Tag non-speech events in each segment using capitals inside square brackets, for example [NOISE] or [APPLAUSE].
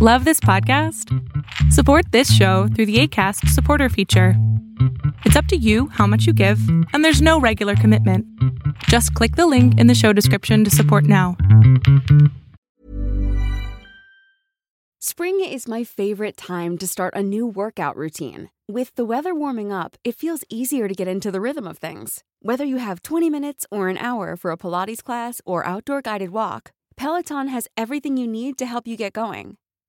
Love this podcast? Support this show through the ACAST supporter feature. It's up to you how much you give, and there's no regular commitment. Just click the link in the show description to support now. Spring is my favorite time to start a new workout routine. With the weather warming up, it feels easier to get into the rhythm of things. Whether you have 20 minutes or an hour for a Pilates class or outdoor guided walk, Peloton has everything you need to help you get going.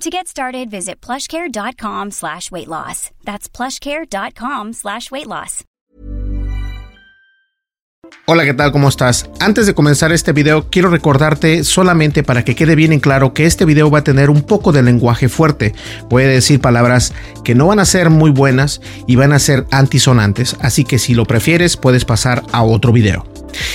To get started, visit plushcare.com slash weight loss. That's plushcare.com slash weight loss. Hola, ¿qué tal? ¿Cómo estás? Antes de comenzar este video, quiero recordarte solamente para que quede bien en claro que este video va a tener un poco de lenguaje fuerte. Voy a decir palabras que no van a ser muy buenas y van a ser antisonantes, así que si lo prefieres puedes pasar a otro video.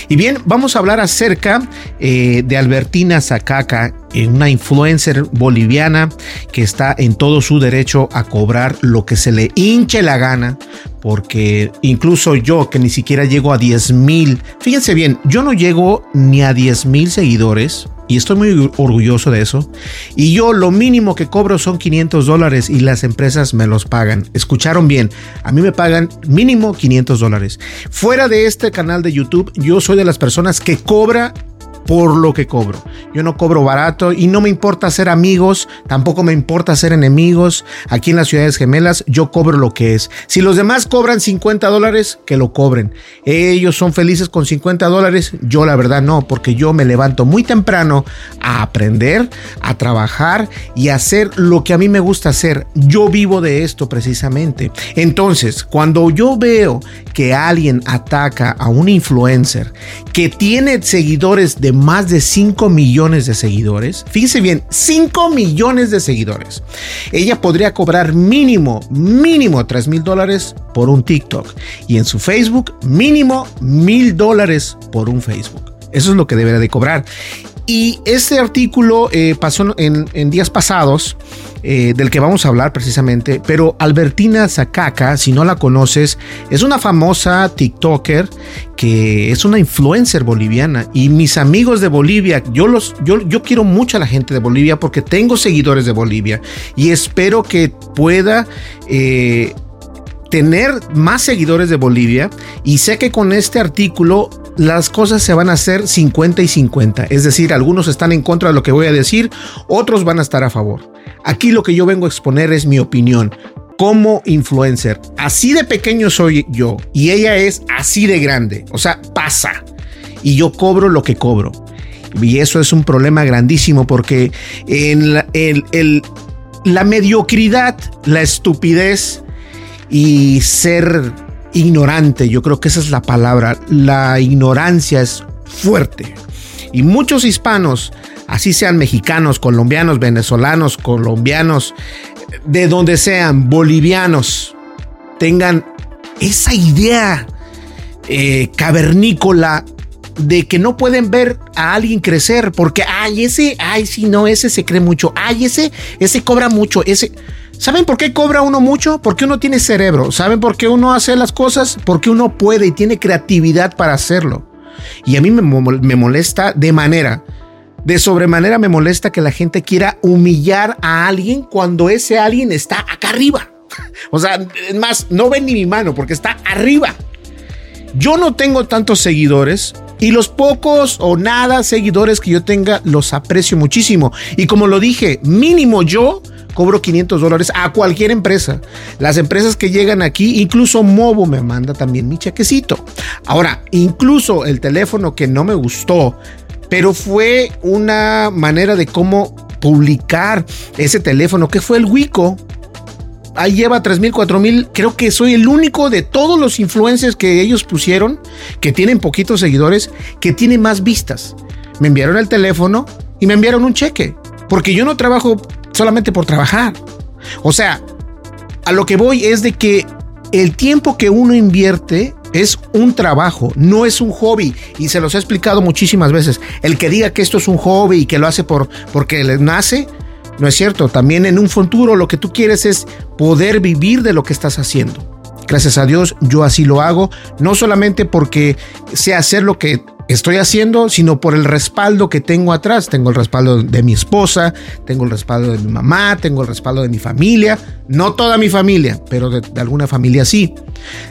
Y bien, vamos a hablar acerca eh, de Albertina Zacaca, eh, una influencer boliviana que está en todo su derecho a cobrar lo que se le hinche la gana, porque incluso yo que ni siquiera llego a 10 mil, fíjense bien, yo no llego ni a 10 mil seguidores, y estoy muy orgulloso de eso. Y yo lo mínimo que cobro son 500 dólares y las empresas me los pagan. Escucharon bien, a mí me pagan mínimo 500 dólares. Fuera de este canal de YouTube, yo soy de las personas que cobra por lo que cobro. Yo no cobro barato y no me importa ser amigos, tampoco me importa ser enemigos. Aquí en las ciudades gemelas yo cobro lo que es. Si los demás cobran 50 dólares, que lo cobren. Ellos son felices con 50 dólares, yo la verdad no, porque yo me levanto muy temprano a aprender, a trabajar y a hacer lo que a mí me gusta hacer. Yo vivo de esto precisamente. Entonces, cuando yo veo que alguien ataca a un influencer que tiene seguidores de más de 5 millones de seguidores. Fíjese bien, 5 millones de seguidores. Ella podría cobrar mínimo, mínimo 3 mil dólares por un TikTok. Y en su Facebook, mínimo mil dólares por un Facebook. Eso es lo que debería de cobrar. Y este artículo eh, pasó en, días pasados, eh, del que vamos a hablar precisamente, pero Albertina Zacaca, si no la conoces, es una famosa TikToker que es una influencer boliviana. Y mis amigos de Bolivia, yo, los, yo, yo quiero mucho a la gente de Bolivia porque tengo seguidores de Bolivia y espero que pueda... Eh, tener más seguidores de Bolivia y sé que con este artículo las cosas se van a hacer 50 y 50. Es decir, algunos están en contra de lo que voy a decir, otros van a estar a favor. Aquí lo que yo vengo a exponer es mi opinión como influencer. Así de pequeño soy yo y ella es así de grande. O sea, pasa. Y yo cobro lo que cobro. Y eso es un problema grandísimo porque en la, la mediocridad, la estupidez y ser ignorante, yo creo que esa es la palabra, la ignorancia es fuerte. Y muchos hispanos, así sean mexicanos, colombianos, venezolanos, colombianos, de donde sean, bolivianos, tengan esa idea eh, cavernícola de que no pueden ver a alguien crecer porque, ay, ese, ay, si no, ese se cree mucho, ay, ese, ese cobra mucho, ese... ¿Saben por qué cobra uno mucho? Porque uno tiene cerebro. ¿Saben por qué uno hace las cosas? Porque uno puede y tiene creatividad para hacerlo. Y a mí me, molesta de manera, de sobremanera me molesta que la gente quiera humillar a alguien cuando ese alguien está acá arriba. [LAUGHS] O sea, es más, no ven ni mi mano porque está arriba. Yo no tengo tantos seguidores y los pocos o nada seguidores que yo tenga los aprecio muchísimo. Y como lo dije, mínimo yo cobro 500 dólares a cualquier empresa. Las empresas que llegan aquí, incluso Movo me manda también mi chequecito. Ahora, incluso el teléfono que no me gustó, pero fue una manera de cómo publicar ese teléfono, que fue el Wico. Ahí lleva 3000, 4000. Creo que soy el único de todos los influencers que ellos pusieron, que tienen poquitos seguidores, que tiene más vistas. Me enviaron el teléfono y me enviaron un cheque. Porque yo no trabajo solamente por trabajar. O sea, a lo que voy es de que el tiempo que uno invierte es un trabajo, no es un hobby. Y se los he explicado muchísimas veces. El que diga que esto es un hobby y que lo hace por, porque le nace, no es cierto. También en un futuro lo que tú quieres es poder vivir de lo que estás haciendo. Gracias a Dios yo así lo hago, no solamente porque sé hacer lo que estoy haciendo, sino por el respaldo que tengo atrás. Tengo el respaldo de mi esposa, tengo el respaldo de mi mamá, tengo el respaldo de mi familia. No toda mi familia, pero de, alguna familia sí.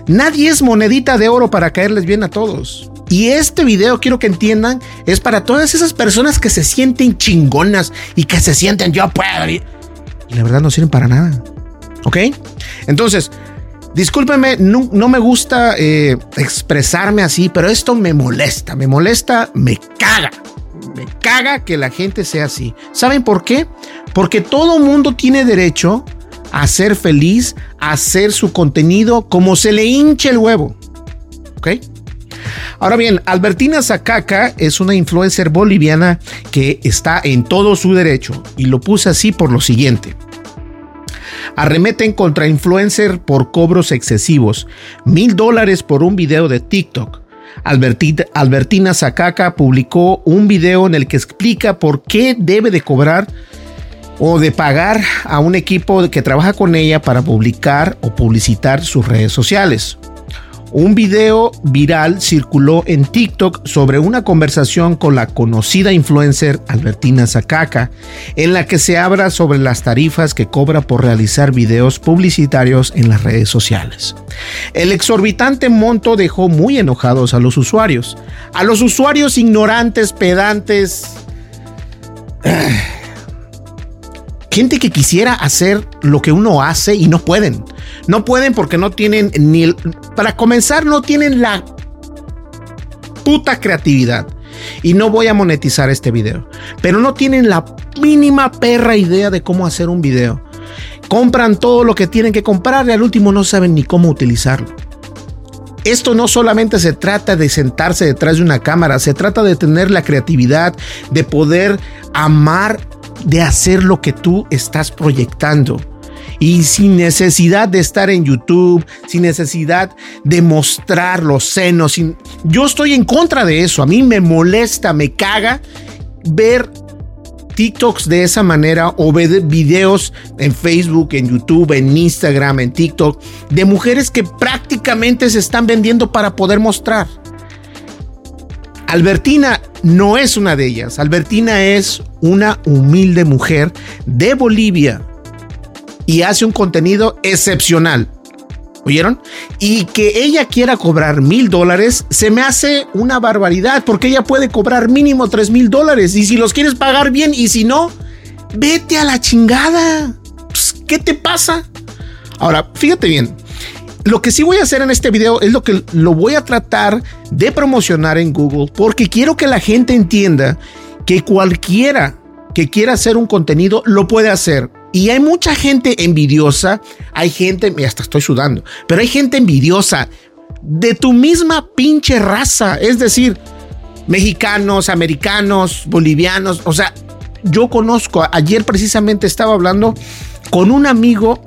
Nadie es monedita de oro para caerles bien a todos. Y este video quiero que entiendan, es para todas esas personas que se sienten chingonas y que se sienten yo puedo. Y la verdad no sirven para nada. ¿Ok? Entonces, Discúlpeme, no, me gusta eh, expresarme así, pero esto me molesta, me molesta, me caga. Me caga que la gente sea así. ¿Saben por qué? Porque todo mundo tiene derecho a ser feliz, a hacer su contenido como se le hinche el huevo. ¿Ok? Ahora bien, Albertina Zacaca es una influencer boliviana que está en todo su derecho y lo puse así por lo siguiente arremeten contra influencer por cobros excesivos. Mil dólares por un video de TikTok. Albertina Zacaca publicó un video en el que explica por qué debe de cobrar o de pagar a un equipo que trabaja con ella para publicar o publicitar sus redes sociales. Un video viral circuló en TikTok sobre una conversación con la conocida influencer Albertina Zacaca, en la que se habla sobre las tarifas que cobra por realizar videos publicitarios en las redes sociales. El exorbitante monto dejó muy enojados a los usuarios, a los usuarios ignorantes, pedantes, gente que quisiera hacer lo que uno hace y no pueden. No pueden porque no tienen ni... para comenzar, no tienen la puta creatividad. Y no voy a monetizar este video. Pero no tienen la mínima perra idea de cómo hacer un video. Compran todo lo que tienen que comprar y al último no saben ni cómo utilizarlo. Esto no solamente se trata de sentarse detrás de una cámara, se trata de tener la creatividad, de poder amar de hacer lo que tú estás proyectando. Y sin necesidad de estar en YouTube, sin necesidad de mostrar los senos. Yo estoy en contra de eso. A mí me molesta, me caga ver TikToks de esa manera o ver videos en Facebook, en YouTube, en Instagram, en TikTok de mujeres que prácticamente se están vendiendo para poder mostrar. Albertina no es una de ellas. Albertina es una humilde mujer de Bolivia y hace un contenido excepcional. ¿Oyeron? Y que ella quiera cobrar mil dólares se me hace una barbaridad porque ella puede cobrar mínimo tres mil dólares. Y si los quieres pagar bien y si no, vete a la chingada. Pues, ¿Qué te pasa? Ahora, fíjate bien. Lo que sí voy a hacer en este video es lo que lo voy a tratar de promocionar en Google porque quiero que la gente entienda que cualquiera que quiera hacer un contenido lo puede hacer. Y hay mucha gente envidiosa, hay gente, hasta estoy sudando, pero hay gente envidiosa de tu misma pinche raza, es decir, mexicanos, americanos, bolivianos, o sea, yo conozco, ayer precisamente estaba hablando con un amigo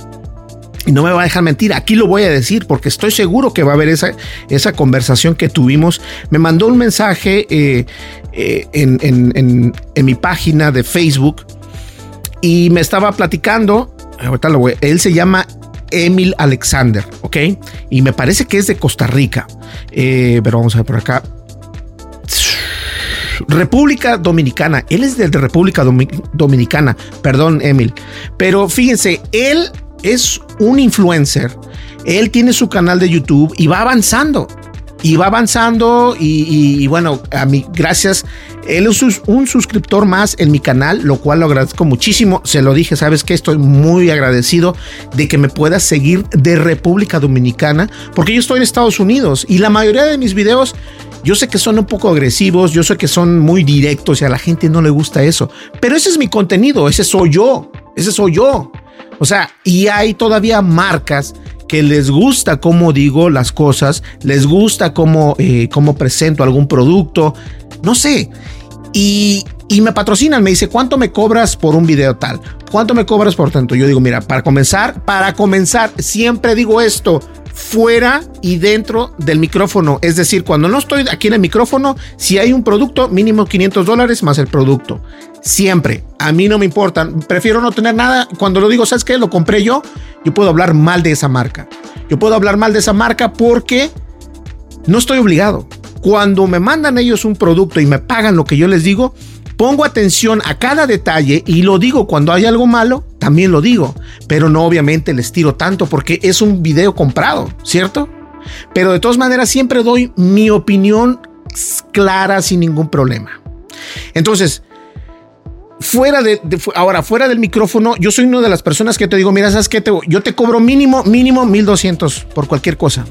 y no me va a dejar mentir, aquí lo voy a decir porque estoy seguro que va a haber esa, esa conversación que tuvimos. Me mandó un mensaje eh, eh, en, mi página de Facebook y me estaba platicando, ahorita lo voy, él se llama Emil Alexander, ¿ok? Y me parece que es de Costa Rica, eh, pero vamos a ver por acá. República Dominicana, él es de República Dominicana, perdón Emil, pero fíjense, él es un influencer. Él tiene su canal de YouTube y va avanzando. Y va avanzando y, bueno, a mí, gracias. Él es un suscriptor más en mi canal, lo cual lo agradezco muchísimo. Se lo dije, sabes que estoy muy agradecido de que me puedas seguir de República Dominicana, porque yo estoy en Estados Unidos y la mayoría de mis videos yo sé que son un poco agresivos, yo sé que son muy directos y a la gente no le gusta eso, pero ese es mi contenido, ese soy yo, ese soy yo. O sea, y hay todavía marcas que les gusta cómo digo las cosas, les gusta cómo, eh, cómo presento algún producto, no sé. Y y me patrocinan. Me dice, ¿cuánto me cobras por un video tal? ¿Cuánto me cobras por tanto? Yo digo, mira, para comenzar, para comenzar, siempre digo esto, fuera y dentro del micrófono. Es decir, cuando no estoy aquí en el micrófono, si hay un producto, mínimo 500 dólares más el producto. Siempre. A mí no me importa. Prefiero no tener nada. Cuando lo digo, ¿sabes qué? Lo compré yo. Yo puedo hablar mal de esa marca. Yo puedo hablar mal de esa marca porque no estoy obligado. Cuando me mandan ellos un producto y me pagan lo que yo les digo, pongo atención a cada detalle y lo digo cuando hay algo malo, también lo digo, pero no obviamente les tiro tanto porque es un video comprado, ¿cierto? Pero de todas maneras siempre doy mi opinión clara sin ningún problema. Entonces, fuera de, ahora fuera del micrófono, yo soy una de las personas que te digo, mira, sabes qué, yo te cobro mínimo mínimo 1200 por cualquier cosa.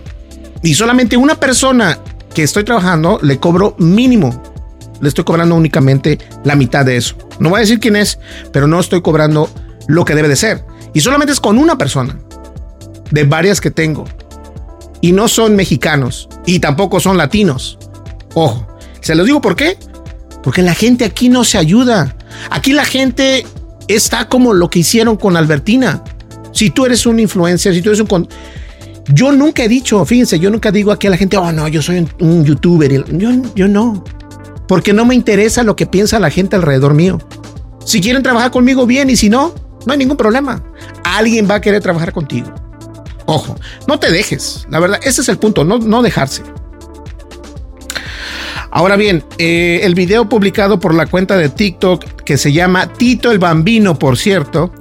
Y solamente una persona que estoy trabajando le cobro mínimo le estoy cobrando únicamente la mitad de eso. No voy a decir quién es, pero no estoy cobrando lo que debe de ser. Y solamente es con una persona, de varias que tengo. Y no son mexicanos, y tampoco son latinos. Ojo, se lo digo por qué. Porque la gente aquí no se ayuda. Aquí la gente está como lo que hicieron con Albertina. Si tú eres un influencer, si tú eres un... Yo nunca he dicho, fíjense, yo nunca digo aquí a la gente, oh no, yo soy un, youtuber. Yo, yo no porque no me interesa lo que piensa la gente alrededor mío. Si quieren trabajar conmigo, bien, y si no, no hay ningún problema. Alguien va a querer trabajar contigo. Ojo, no te dejes. La verdad, ese es el punto, no, dejarse. Ahora bien, eh, el video publicado por la cuenta de TikTok que se llama Tito el Bambino, por cierto,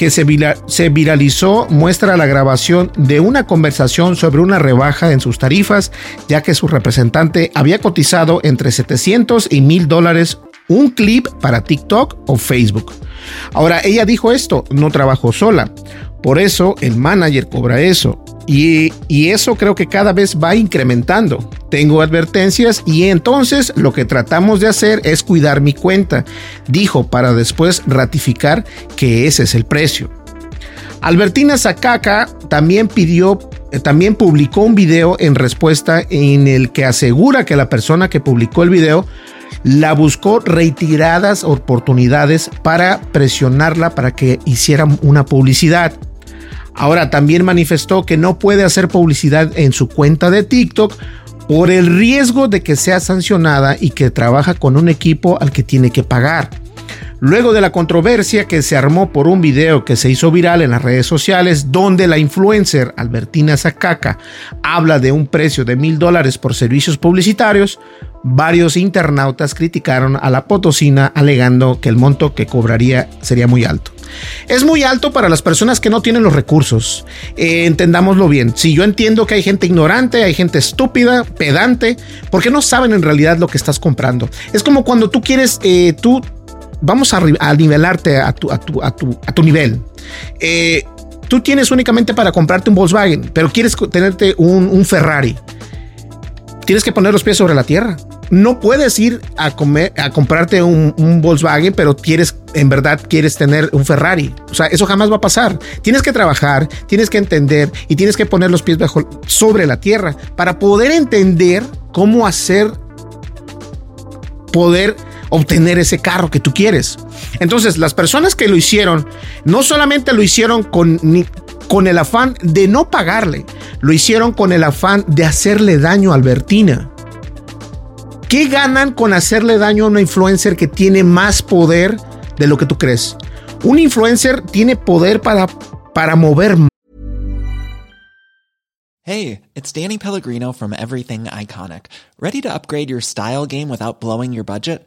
que se, viralizó muestra la grabación de una conversación sobre una rebaja en sus tarifas, ya que su representante había cotizado entre 700 y 1000 dólares un clip para TikTok o Facebook. Ahora, ella dijo esto, no trabajo sola. Por eso el manager cobra eso. Y, eso creo que cada vez va incrementando. Tengo advertencias y entonces lo que tratamos de hacer es cuidar mi cuenta, dijo para después ratificar que ese es el precio. Albertina Sakaka también pidió, eh, también publicó un video en respuesta en el que asegura que la persona que publicó el video la buscó reiteradas oportunidades para presionarla para que hiciera una publicidad. Ahora también manifestó que no puede hacer publicidad en su cuenta de TikTok por el riesgo de que sea sancionada y que trabaja con un equipo al que tiene que pagar. Luego de la controversia que se armó por un video que se hizo viral en las redes sociales donde la influencer Albertina Zacaca habla de un precio de mil dólares por servicios publicitarios, varios internautas criticaron a la potosina alegando que el monto que cobraría sería muy alto. Es muy alto para las personas que no tienen los recursos. Eh, entendámoslo bien. Si yo entiendo que hay gente ignorante, hay gente estúpida, pedante, porque no saben en realidad lo que estás comprando. Es como cuando tú quieres, eh, tú vamos a, nivelarte a tu, a tu, a tu, a tu nivel. Eh, tú tienes únicamente para comprarte un Volkswagen, pero quieres tenerte un, Ferrari. Tienes que poner los pies sobre la tierra. No puedes ir a, comer, a comprarte un, un, Volkswagen, pero quieres, en verdad quieres tener un Ferrari. O sea, eso jamás va a pasar. Tienes que trabajar, tienes que entender y tienes que poner los pies bajo, sobre la tierra para poder entender cómo hacer, poder obtener ese carro que tú quieres. Entonces, las personas que lo hicieron, no solamente lo hicieron con, con el afán de no pagarle, lo hicieron con el afán de hacerle daño a Albertina. ¿Qué ganan con hacerle daño a una influencer que tiene más poder de lo que tú crees? Un influencer tiene poder para, para mover. Hey, it's Danny Pellegrino from Everything Iconic. ¿Ready to upgrade your style game without blowing your budget?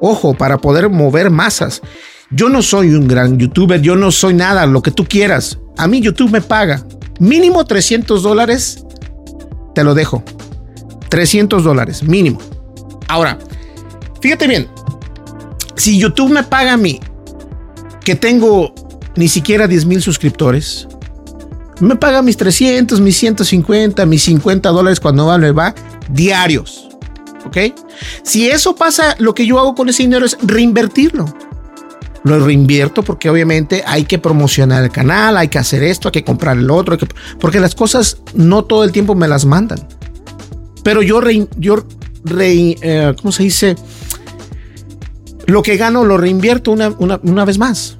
Ojo, para poder mover masas. Yo no soy un gran youtuber, yo no soy nada, lo que tú quieras. A mí YouTube me paga. Mínimo 300 dólares, te lo dejo. 300 dólares, mínimo. Ahora, fíjate bien, si YouTube me paga a mí, que tengo ni siquiera 10 mil suscriptores, me paga mis 300, mis 150, mis 50 dólares cuando va, va diarios. ¿Ok? Si eso pasa, lo que yo hago con ese dinero es reinvertirlo. Lo reinvierto porque obviamente hay que promocionar el canal, hay que hacer esto, hay que comprar el otro, porque las cosas no todo el tiempo me las mandan. Pero yo, yo eh, ¿cómo se dice? Lo que gano lo reinvierto una, una vez más.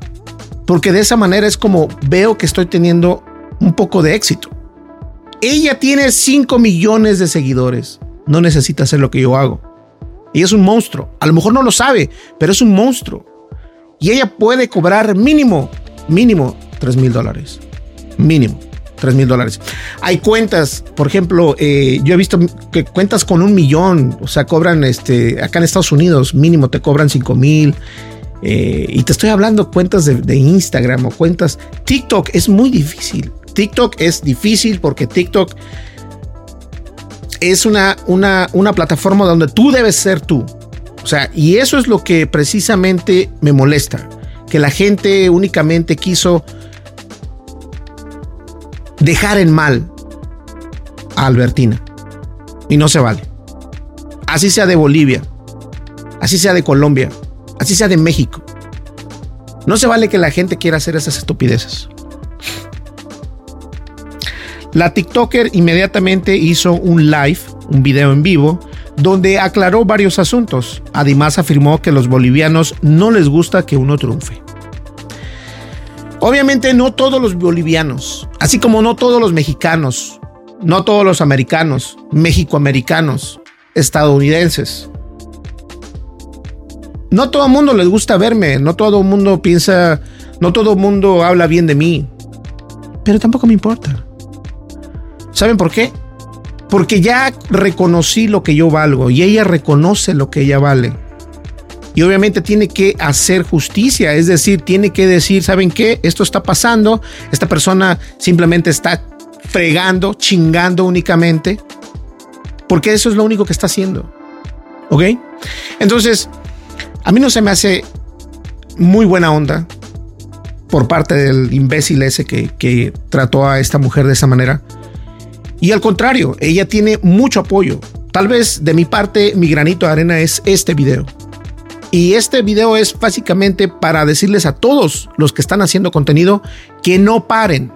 Porque de esa manera es como veo que estoy teniendo un poco de éxito. Ella tiene 5 millones de seguidores. No necesita hacer lo que yo hago. Y es un monstruo. A lo mejor no lo sabe, pero es un monstruo. Y ella puede cobrar mínimo, mínimo 3 mil dólares. Mínimo 3 mil dólares. Hay cuentas, por ejemplo, eh, yo he visto que cuentas con un millón, o sea, cobran este, acá en Estados Unidos, mínimo te cobran 5 mil. Eh, y te estoy hablando cuentas de, de Instagram o cuentas. TikTok es muy difícil. TikTok es difícil porque TikTok es una, una, una plataforma donde tú debes ser tú. O sea, y eso es lo que precisamente me molesta. Que la gente únicamente quiso dejar en mal a Albertina. Y no se vale. Así sea de Bolivia. Así sea de Colombia. Así sea de México. No se vale que la gente quiera hacer esas estupideces. La TikToker inmediatamente hizo un live, un video en vivo, donde aclaró varios asuntos. Además afirmó que los bolivianos no les gusta que uno triunfe. Obviamente no todos los bolivianos, así como no todos los mexicanos, no todos los americanos, mexicoamericanos, estadounidenses. No todo el mundo les gusta verme, no todo el mundo piensa, no todo el mundo habla bien de mí, pero tampoco me importa. ¿Saben por qué? Porque ya reconocí lo que yo valgo y ella reconoce lo que ella vale. Y obviamente tiene que hacer justicia, es decir, tiene que decir, ¿saben qué? Esto está pasando, esta persona simplemente está fregando, chingando únicamente, porque eso es lo único que está haciendo. ¿Ok? Entonces, a mí no se me hace muy buena onda por parte del imbécil ese que, que trató a esta mujer de esa manera. Y al contrario, ella tiene mucho apoyo. Tal vez de mi parte, mi granito de arena es este video. Y este video es básicamente para decirles a todos los que están haciendo contenido que no paren.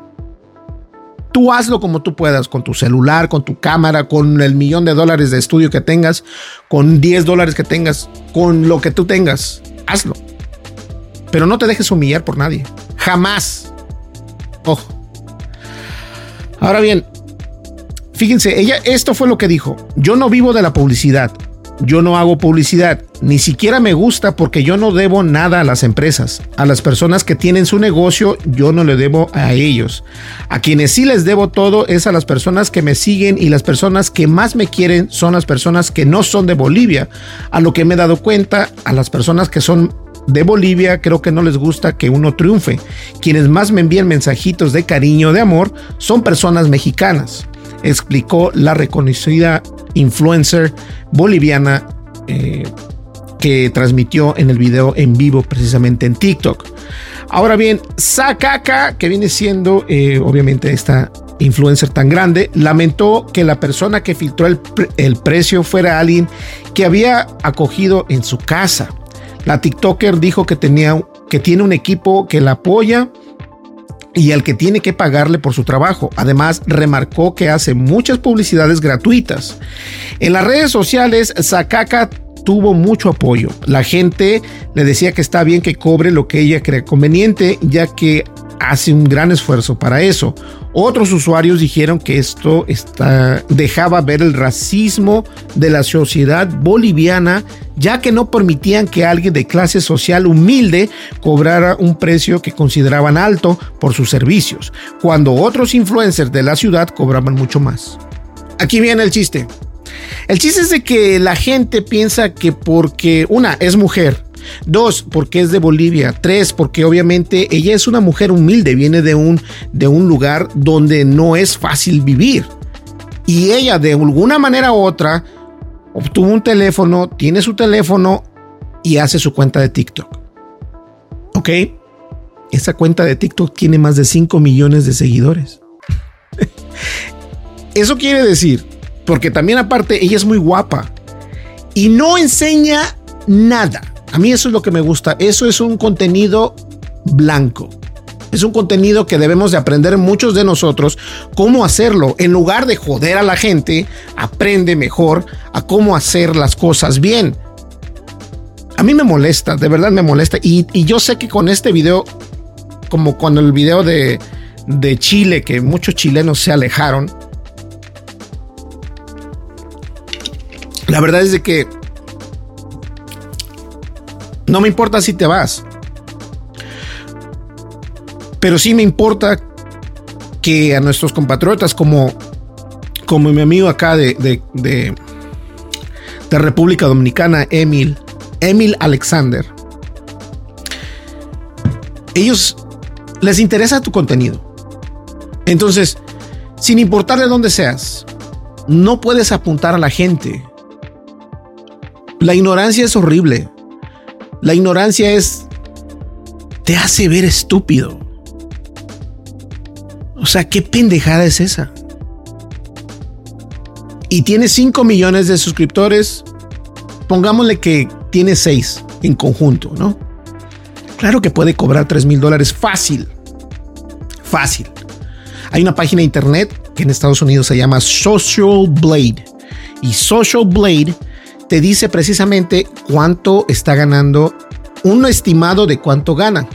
Tú hazlo como tú puedas, con tu celular, con tu cámara, con el millón de dólares de estudio que tengas, con 10 dólares que tengas, con lo que tú tengas. Hazlo. Pero no te dejes humillar por nadie. Jamás. Ojo. Ahora bien, Fíjense, ella, esto fue lo que dijo. Yo no vivo de la publicidad. Yo no hago publicidad. Ni siquiera me gusta porque yo no debo nada a las empresas. A las personas que tienen su negocio, yo no le debo a ellos. A quienes sí les debo todo es a las personas que me siguen y las personas que más me quieren son las personas que no son de Bolivia. A lo que me he dado cuenta, a las personas que son de Bolivia creo que no les gusta que uno triunfe. Quienes más me envían mensajitos de cariño, de amor, son personas mexicanas, explicó la reconocida influencer boliviana eh, que transmitió en el video en vivo precisamente en TikTok. Ahora bien, Sakaka, que viene siendo eh, obviamente esta influencer tan grande, lamentó que la persona que filtró el, el precio fuera alguien que había acogido en su casa. La TikToker dijo que tenía que tiene un equipo que la apoya y al que tiene que pagarle por su trabajo. Además, remarcó que hace muchas publicidades gratuitas. En las redes sociales, Sakaka tuvo mucho apoyo. La gente le decía que está bien que cobre lo que ella cree conveniente, ya que hace un gran esfuerzo para eso. Otros usuarios dijeron que esto está, dejaba ver el racismo de la sociedad boliviana, ya que no permitían que alguien de clase social humilde cobrara un precio que consideraban alto por sus servicios, cuando otros influencers de la ciudad cobraban mucho más. Aquí viene el chiste. El chiste es de que la gente piensa que porque una es mujer, Dos, porque es de Bolivia. Tres, porque obviamente ella es una mujer humilde, viene de un, de un lugar donde no es fácil vivir. Y ella de alguna manera u otra obtuvo un teléfono, tiene su teléfono y hace su cuenta de TikTok. ¿Ok? Esa cuenta de TikTok tiene más de 5 millones de seguidores. [LAUGHS] Eso quiere decir, porque también aparte ella es muy guapa y no enseña nada. A mí eso es lo que me gusta. Eso es un contenido blanco. Es un contenido que debemos de aprender muchos de nosotros cómo hacerlo. En lugar de joder a la gente, aprende mejor a cómo hacer las cosas bien. A mí me molesta, de verdad me molesta. Y, yo sé que con este video, como cuando el video de, de Chile, que muchos chilenos se alejaron, la verdad es de que no me importa si te vas. Pero sí me importa que a nuestros compatriotas como, como mi amigo acá de, de, de, República Dominicana, Emil, Emil Alexander, ellos les interesa tu contenido. Entonces, sin importar de dónde seas, no puedes apuntar a la gente. La ignorancia es horrible. La ignorancia es... te hace ver estúpido. O sea, ¿qué pendejada es esa? Y tiene 5 millones de suscriptores. Pongámosle que tiene 6 en conjunto, ¿no? Claro que puede cobrar 3 mil dólares fácil. Fácil. Hay una página de internet que en Estados Unidos se llama Social Blade. Y Social Blade te dice precisamente cuánto está ganando, un estimado de cuánto gana.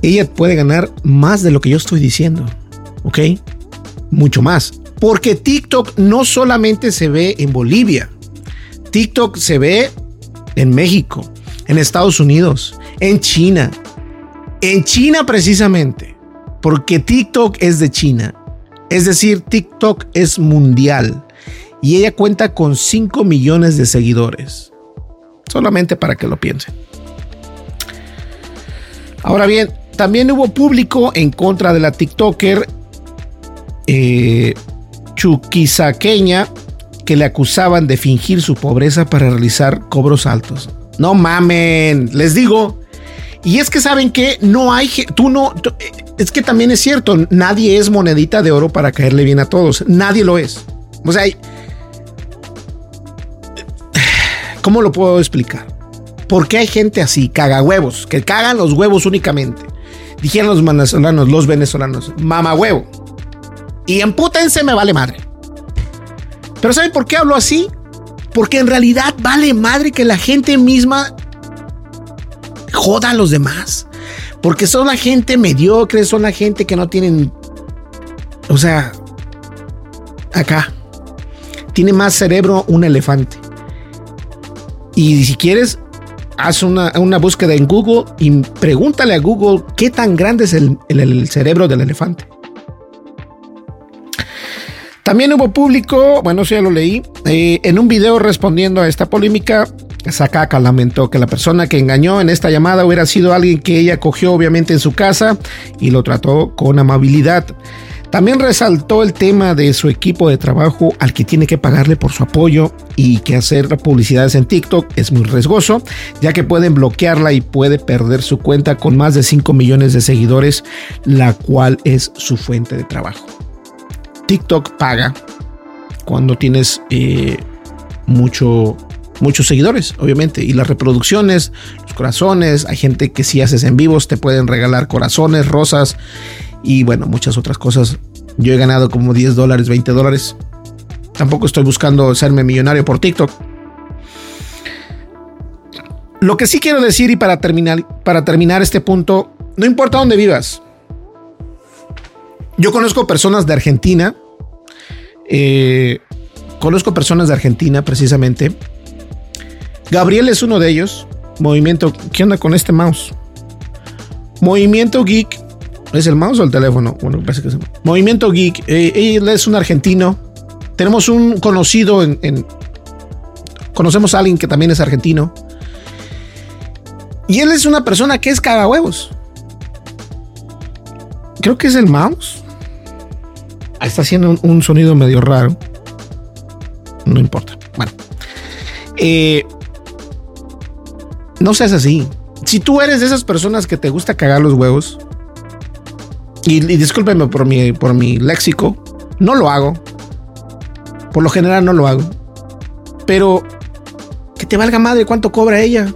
Ella puede ganar más de lo que yo estoy diciendo, ¿ok? Mucho más. Porque TikTok no solamente se ve en Bolivia, TikTok se ve en México, en Estados Unidos, en China, en China precisamente, porque TikTok es de China. Es decir, TikTok es mundial y ella cuenta con 5 millones de seguidores. Solamente para que lo piensen. Ahora bien, también hubo público en contra de la TikToker eh, chuquisaqueña que le acusaban de fingir su pobreza para realizar cobros altos. No mamen, les digo. Y es que saben que no hay, tú no, es que también es cierto, nadie es monedita de oro para caerle bien a todos, nadie lo es. O sea, ¿Cómo lo puedo explicar? ¿Por qué hay gente así, cagahuevos, que cagan los huevos únicamente? Dijeron los venezolanos, los venezolanos, mama huevo. Y empútense me vale madre. Pero ¿saben por qué hablo así? Porque en realidad vale madre que la gente misma joda a los demás. Porque son la gente mediocre, son la gente que no tienen... O sea, acá. Tiene más cerebro un elefante. Y si quieres, haz una, búsqueda en Google y pregúntale a Google qué tan grande es el, cerebro del elefante. También hubo público, bueno, eso ya lo leí, eh, en un video respondiendo a esta polémica, Sakaka lamentó que la persona que engañó en esta llamada hubiera sido alguien que ella cogió obviamente en su casa y lo trató con amabilidad. También resaltó el tema de su equipo de trabajo al que tiene que pagarle por su apoyo y que hacer publicidades en TikTok es muy riesgoso, ya que pueden bloquearla y puede perder su cuenta con más de 5 millones de seguidores, la cual es su fuente de trabajo. TikTok paga cuando tienes eh, mucho, muchos seguidores, obviamente, y las reproducciones, los corazones, hay gente que si haces en vivos te pueden regalar corazones, rosas y bueno, muchas otras cosas. Yo he ganado como 10 dólares, 20 dólares. Tampoco estoy buscando serme millonario por TikTok. Lo que sí quiero decir y para terminar, para terminar este punto, no importa dónde vivas. Yo conozco personas de Argentina. Eh, conozco personas de Argentina precisamente. Gabriel es uno de ellos. Movimiento. ¿Qué onda con este mouse? Movimiento Geek. ¿Es el mouse o el teléfono? Bueno, parece que es Movimiento Geek. Eh, él es un argentino. Tenemos un conocido en, Conocemos a alguien que también es argentino. Y él es una persona que es cagahuevos. Creo que es el mouse. Está haciendo un, un sonido medio raro. No importa. Bueno. Eh, no seas así. Si tú eres de esas personas que te gusta cagar los huevos, y, y discúlpeme por mi, por mi léxico, no lo hago. Por lo general no lo hago. Pero que te valga madre cuánto cobra ella.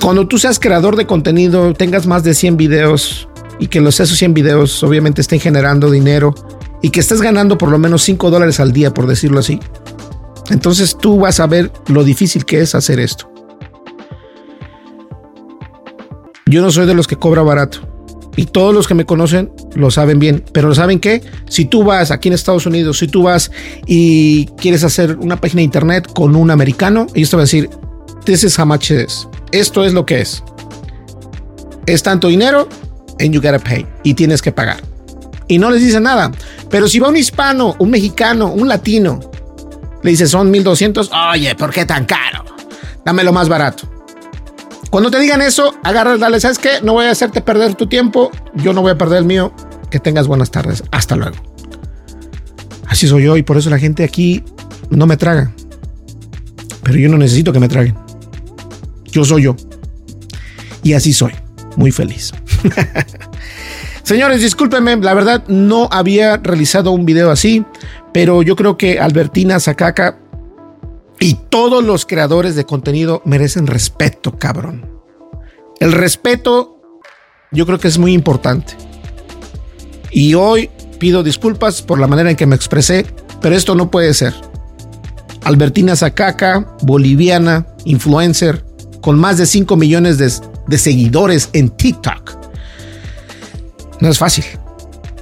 Cuando tú seas creador de contenido, tengas más de 100 videos y que los esos 100 videos obviamente estén generando dinero y que estés ganando por lo menos 5 dólares al día, por decirlo así. Entonces tú vas a ver lo difícil que es hacer esto. Yo no soy de los que cobra barato. Y todos los que me conocen lo saben bien. Pero ¿saben qué? Si tú vas aquí en Estados Unidos, si tú vas y quieres hacer una página de internet con un americano, ellos te van a decir, this is how much it is. Esto es lo que es. Es tanto dinero and you gotta pay. Y tienes que pagar. Y no les dice nada. Pero si va un hispano, un mexicano, un latino, le dice son 1200, oye, ¿por qué tan caro? Dame lo más barato. Cuando te digan eso, agarra, dale, ¿sabes qué? No voy a hacerte perder tu tiempo, yo no voy a perder el mío. Que tengas buenas tardes. Hasta luego. Así soy yo y por eso la gente aquí no me traga. Pero yo no necesito que me traguen. Yo soy yo. Y así soy. Muy feliz. [LAUGHS] Señores, discúlpenme, la verdad no había realizado un video así, pero yo creo que Albertina Zacaca y todos los creadores de contenido merecen respeto, cabrón. El respeto yo creo que es muy importante. Y hoy pido disculpas por la manera en que me expresé, pero esto no puede ser. Albertina Zacaca, boliviana, influencer, con más de 5 millones de, de seguidores en TikTok no es fácil.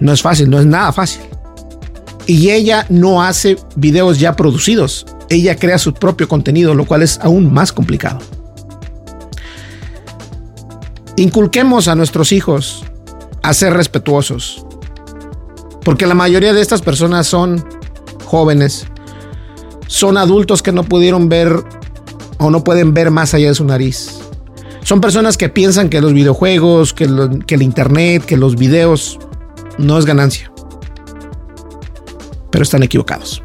No es fácil, no es nada fácil. Y ella no hace videos ya producidos. Ella crea su propio contenido, lo cual es aún más complicado. Inculquemos a nuestros hijos a ser respetuosos. Porque la mayoría de estas personas son jóvenes. Son adultos que no pudieron ver o no pueden ver más allá de su nariz. Son personas que piensan que los videojuegos, que, que el internet, que los videos no es ganancia. Pero están equivocados.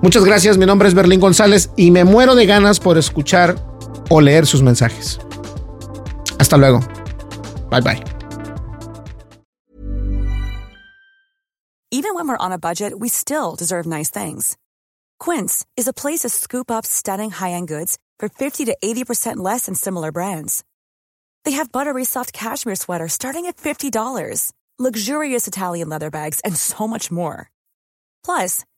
Muchas gracias, mi nombre es Berlín González y me muero de ganas por escuchar o leer sus mensajes. Hasta luego. Bye bye. Even when we're on a budget, we still deserve nice things. Quince is a place to scoop up stunning high-end goods for 50 to 80% less than similar brands. They have buttery soft cashmere sweaters starting at $50, luxurious Italian leather bags, and so much more. Plus,